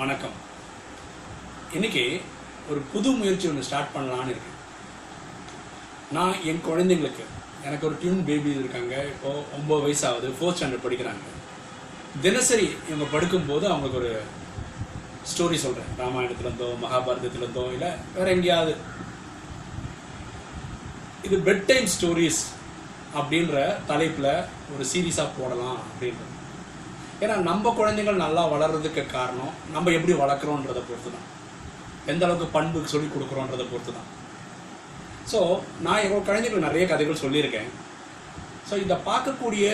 வணக்கம். இன்னைக்கு ஒரு புது முயற்சி ஒன்று ஸ்டார்ட் பண்ணலான்னு இருக்கேன். நான் என் குழந்தைங்களுக்கு எனக்கு ஒரு டியூன் பேபி இருக்காங்க. இப்போ ஒம்பது வயசு ஆகுது ஃபோர்த் ஸ்டாண்டர்ட் படிக்கிறாங்க. தினசரி இவங்க படுக்கும்போது அவங்களுக்கு ஒரு ஸ்டோரி சொல்கிறேன் ராமாயணத்துலேருந்தோ மகாபாரதத்துலேருந்தோ இல்லை வேற எங்கேயாவது. இது பெட் டைம் ஸ்டோரிஸ் அப்படின்ற தலைப்பில் ஒரு சீரீஸாக போடலாம் அப்படின்றது. ஏன்னா நம்ம குழந்தைகள் நல்லா வளர்றதுக்கு காரணம் நம்ம எப்படி வளர்க்குறோன்றதை பொறுத்து தான் எந்த அளவுக்கு பண்புக்கு சொல்லி கொடுக்குறோன்றதை பொறுத்து தான் ஸோ நான் எங்கள் குழந்தைகள் நிறைய கதைகள் சொல்லியிருக்கேன். ஸோ இதை பார்க்கக்கூடிய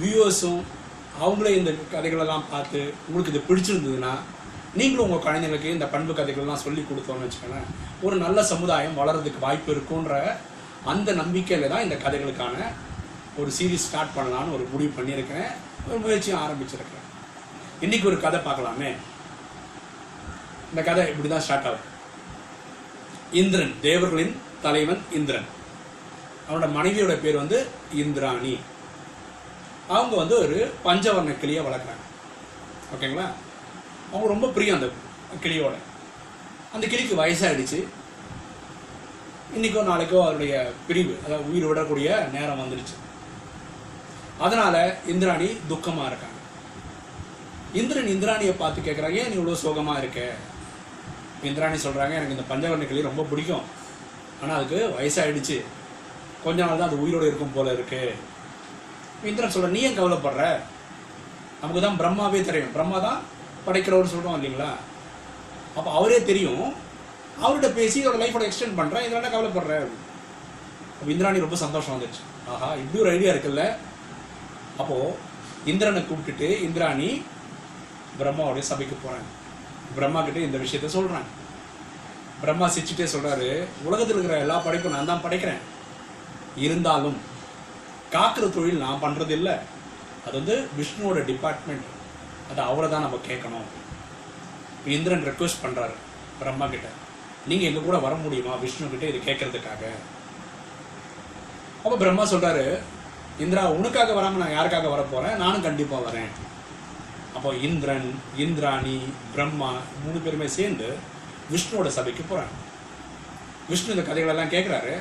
வியூவர்ஸும் அவங்களே இந்த கதைகளெல்லாம் பார்த்து உங்களுக்கு இது பிடிச்சிருந்ததுன்னா நீங்களும் உங்கள் குழந்தைங்களுக்கு இந்த பண்பு கதைகள்லாம் சொல்லி கொடுத்தோன்னு வச்சுக்கோங்களேன். ஒரு நல்ல சமுதாயம் வளர்றதுக்கு வாய்ப்பு இருக்குன்ற அந்த நம்பிக்கையில் தான் இந்த கதைகளுக்கான ஒரு சீரீஸ் ஸ்டார்ட் பண்ணலான்னு ஒரு முடிவு பண்ணியிருக்கேன். முயற்சியும் ஆரம்பிச்சிருக்கிறேன். இன்னைக்கு ஒரு கதை பார்க்கலாமே. இந்த கதை இப்படி தான் ஸ்டார்ட் ஆகும். இந்திரன் தேவர்களின் தலைவன் இந்திரன். அவனோட மனைவியோட பேர் வந்து இந்திராணி. அவங்க வந்து ஒரு பஞ்சவர்ண கிளியை வளர்க்குறாங்க. ஓகேங்களா? அவங்க ரொம்ப பிரியம் அந்த கிளியோட. அந்த கிளிக்கு வயசாயிடுச்சு. இன்றைக்கோ நாளைக்கோ அவருடைய பிரிவு அதாவது உயிர் விடக்கூடிய நேரம் வந்துடுச்சு அதனால இந்திராணி துக்கமா இருக்காங்க. இந்திரன் இந்திராணியை பார்த்து கேட்குறாங்க ஏன் நீ இவ்வளோ சோகமாக இருக்க? இந்திராணி சொல்கிறாங்க எனக்கு இந்த பஞ்சவர்ண கிளி ரொம்ப பிடிக்கும். ஆனால் அதுக்கு வயசாயிடுச்சு. கொஞ்ச நாள் தான் அது உயிரோடு இருக்கும் போல இருக்கு. இந்திரன் சொல்கிற நீ ஏன் கவலைப்படுற? நமக்கு தான் பிரம்மாவே தெரியும். பிரம்மா தான் படைக்கிறவர் சொல்கிறோம் இல்லைங்களா? அப்போ அவரே தெரியும் அவர்கிட்ட பேசி அவரோட லைஃபோட எக்ஸ்டெண்ட் பண்ணுறேன் இதில் என்ன கவலைப்படுற? இந்திராணி ரொம்ப சந்தோஷம் வந்துச்சு. ஆஹா இப்படி ஒரு ஐடியா இருக்குல்ல. அப்போ இந்திரனை கூப்பிட்டுட்டு இந்திராணி பிரம்மாவுடைய சபைக்கு போறாங்க பிரம்மா கிட்ட இந்த விஷயத்த சொல்றாங்க பிரம்மா சிரிச்சுட்டே சொல்றாரு உலகத்தில் இருக்கிற எல்லா படைப்பும் நான் தான் படைக்கிறேன். இருந்தாலும் காக்கிற தொழில் நான் பண்றது இல்லை அது வந்து விஷ்ணுவோட டிபார்ட்மெண்ட் அது அவரை தான் நம்ம கேட்கணும். இந்திரன் ரெக்வஸ்ட் பண்றாரு பிரம்மா கிட்ட. நீங்க எங்க கூட வர முடியுமா? விஷ்ணு கிட்ட இது கேட்கறதுக்காக. அப்ப பிரம்மா சொல்றாரு இந்திரா உனக்காக வராமல் நான் யாருக்காக வர நானும் கண்டிப்பாக வரேன். அப்போ இந்திரன் இந்திராணி பிரம்மா மூணு பேருமே சேர்ந்து விஷ்ணுவோட சபைக்கு போகிறாங்க விஷ்ணு இந்த கதைகளெல்லாம் கேட்குறாரு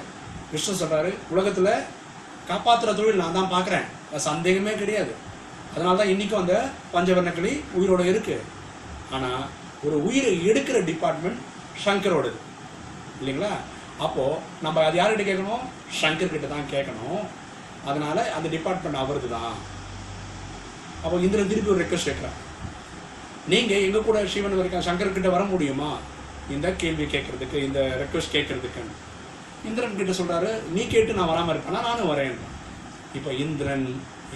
விஷ்ணு சொல்கிறாரு உலகத்தில் காப்பாற்றுற தொழில் நான் தான் பார்க்குறேன் சந்தேகமே கிடையாது. அதனால தான் இன்றைக்கும் அந்த பஞ்சவர்ணக்கிளி உயிரோடு உயிரோட இருக்கு ஒரு உயிரை எடுக்கிற டிபார்ட்மெண்ட் ஷங்கரோடது இல்லைங்களா? அப்போது நம்ம அது யார்கிட்ட கேட்கணும்? ஷங்கர் கிட்ட தான் கேட்கணும். அதனால அந்த டிபார்ட்மெண்ட் அவரது தான் அப்போ இந்திரன் திருப்பி ஒரு ரெக்வஸ்ட் கேட்குறான் நீங்க எங்க கூட சிவன் வரைக்கும் சங்கர்கிட்ட வர முடியுமா? இந்த கேள்வி கேட்கறதுக்கு இந்த ரெக்வஸ்ட் கேட்குறதுக்குன்னு. இந்திரன் கிட்ட சொல்றாரு நீ கேட்டு நான் வராமல் இருப்பேனா? நானும் வரேன். இப்போ இந்திரன்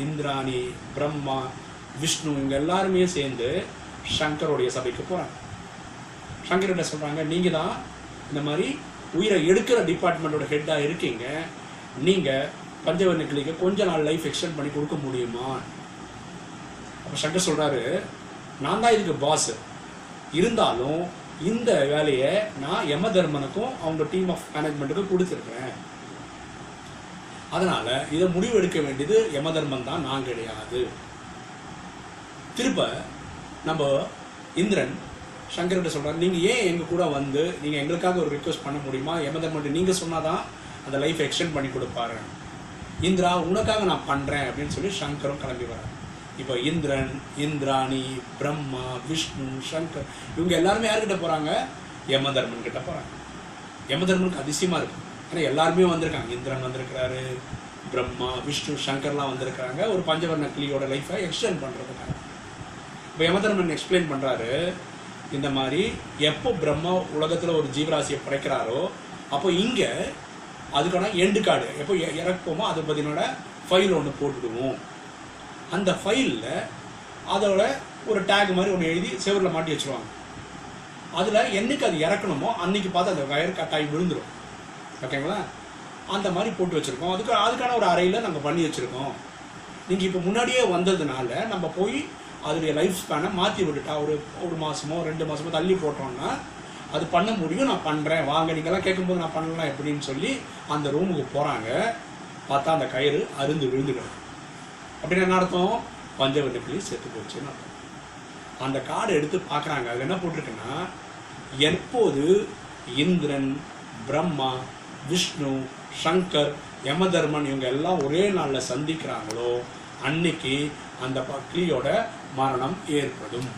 இந்திராணி பிரம்மா விஷ்ணு இவங்க எல்லாருமே சேர்ந்து சங்கருடைய சபைக்கு போகிறாங்க சங்கர்கிட்ட சொல்கிறாங்க நீங்கள் தான் இந்த மாதிரி உயிரை எடுக்கிற டிபார்ட்மெண்ட்டோட ஹெட்டாக இருக்கீங்க. நீங்கள் பஞ்சவர்ண கிளிக்கு கொஞ்ச நாள் லைஃப் எக்ஸ்டெண்ட் பண்ணி கொடுக்க முடியுமா? அப்போ சங்கர் சொல்கிறாரு நான் தான் இதுக்கு பாஸ் இருந்தாலும் இந்த வேலையை நான் யம தர்மனுக்கும் அவங்க டீம் ஆஃப் மேனேஜ்மெண்ட்டுக்கும் கொடுத்துருக்கேன் அதனால இதை முடிவு எடுக்க வேண்டியது யம தர்மன் தான் நான் கிடையாது. திருப்ப நம்ம இந்திரன் சங்கர்கிட்ட சொல்கிறார் நீங்கள் ஏன் எங்கள் கூட வந்து நீங்கள் எங்களுக்காக ஒரு ரிக்வஸ்ட் பண்ண முடியுமா? யம தர்மன் சொன்னால் சொன்னாதான் அந்த லைஃப் எக்ஸ்டெண்ட் பண்ணி கொடுப்பாரு. இந்திரா உனக்காக நான் பண்ணுறேன் அப்படின்னு சொல்லி சங்கரும் கிளம்பி வரார் இப்போ இந்திரன் இந்திராணி பிரம்மா விஷ்ணு சங்கர் இவங்க எல்லாருமே யார்கிட்ட போகிறாங்க யமதர்மன் கிட்ட போகிறாங்க யமதர்மனுக்கு அதிசயமாக இருக்கும் ஏன்னா எல்லாருமே வந்திருக்காங்க. இந்திரன் வந்திருக்கிறாரு பிரம்மா விஷ்ணு சங்கர்லாம் வந்திருக்கிறாங்க. ஒரு பஞ்சவர்ண கிளியோட லைஃப்பை எக்ஸ்டெண்ட் பண்ணுறதுக்காக இப்போ யமதர்மன் எக்ஸ்பிளைன் பண்ணுறாரு இந்த மாதிரி எப்போ பிரம்மா உலகத்தில் ஒரு ஜீவராசியை படைக்கிறாரோ அப்போ இங்கே அதுக்கான எண்டு கார்டு எப்போ இறக்குமோ அதை பற்றினோட ஃபைல் ஒன்று போட்டுடுவோம். அந்த ஃபைலில் அதோட ஒரு டேக் மாதிரி ஒன்று எழுதி செவரில் மாட்டி வச்சுருவாங்க. அதில் என்னைக்கு அது இறக்கணுமோ அன்னைக்கு பார்த்து அந்த வயர் கட்டாயி விழுந்துடும் ஓகேங்களா அந்த மாதிரி போட்டு வச்சுருக்கோம். அதுக்கு அதுக்கான ஒரு அறையில் நாங்கள் பண்ணி வச்சுருக்கோம். நீங்கள் இப்போ முன்னாடியே வந்ததுனால நம்ம போய் அதோடைய லைஃப் ஸ்பேனை மாற்றி விட்டுட்டா ஒரு ஒரு மாதமோ ரெண்டு மாதமோ தள்ளி போட்டோம்னா அது பண்ண முடியும் நான் பண்ணுறேன் வாங்க நீங்கள்லாம் கேட்கும்போது நான் பண்ணலாம் எப்படின்னு சொல்லி அந்த ரூமுக்கு போகிறாங்க பார்த்தா அந்த கயிறு அருந்து விழுந்துடும் அப்படின்னு என்ன அர்த்தம் பஞ்சவர்ண கிளி செத்து போச்சுன்னு அர்த்தம். அந்த கார்டு எடுத்து பார்க்குறாங்க. அது என்ன போட்டிருக்குன்னா எப்போது இந்திரன் பிரம்மா விஷ்ணு சங்கர் யமதர்மன் இவங்க எல்லாம் ஒரே நாளில் சந்திக்கிறாங்களோ அன்னைக்கு அந்த பக்தியோட மரணம் ஏற்படும்.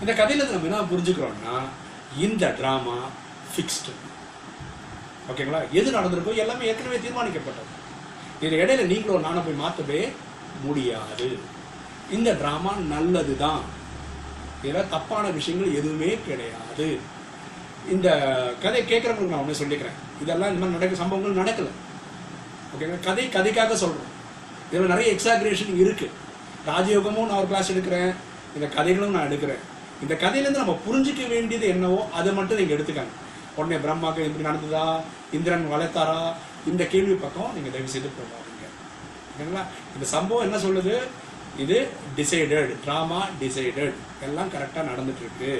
இந்த கதையில நம்ம என்ன புரிஞ்சுக்கிறோம்னா இந்த ட்ராமா ஃபிக்ஸ்டு ஓகேங்களா எது நடந்திருக்கோ எல்லாமே ஏற்கனவே தீர்மானிக்கப்பட்டது. இது இடையில நீங்களும் நானும் போய் மாற்றவே முடியாது. இந்த ட்ராமா நல்லது தான் இதில் தப்பான விஷயங்கள் எதுவுமே கிடையாது. இந்த கதை கேட்குறவங்களுக்கு நான் ஒன்று சொல்லிக்கிறேன். இதெல்லாம் இந்த மாதிரி நடக்க சம்பவங்கள் நடக்கலை. ஓகேங்களா கதை கதைக்காக சொல்கிறோம் இதில் நிறைய எக்ஸாக்ரேஷன் இருக்குது ராஜயோகமும் நான் ஒரு கிளாஸ் எடுக்கிறேன். இந்த கதைகளும் நான் எடுக்கிறேன். இந்த கதையிலேருந்து நம்ம புரிஞ்சிக்க வேண்டியது என்னவோ அதை மட்டும் நீங்கள் எடுத்துக்காங்க. உடனே பிரம்மாக்கு இப்படி நடந்ததா? இந்திரன் வளர்த்தாரா? இந்த கேள்வி பக்கம் நீங்கள் தயவு செய்து போகாதீங்க. ஓகேங்களா? இந்த சம்பவம் என்ன சொல்லுது? இது டிசைடட் ட்ராமா டிசைடட் எல்லாம் கரெக்டாக நடந்துட்டு இருக்கு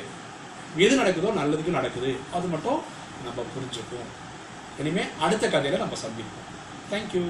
எது நடக்குதோ நல்லதுக்கு நடக்குது. அது மட்டும் நம்ம புரிஞ்சுப்போம். இனிமேல் அடுத்த கதையில் நம்ம சந்திப்போம். தேங்க்யூ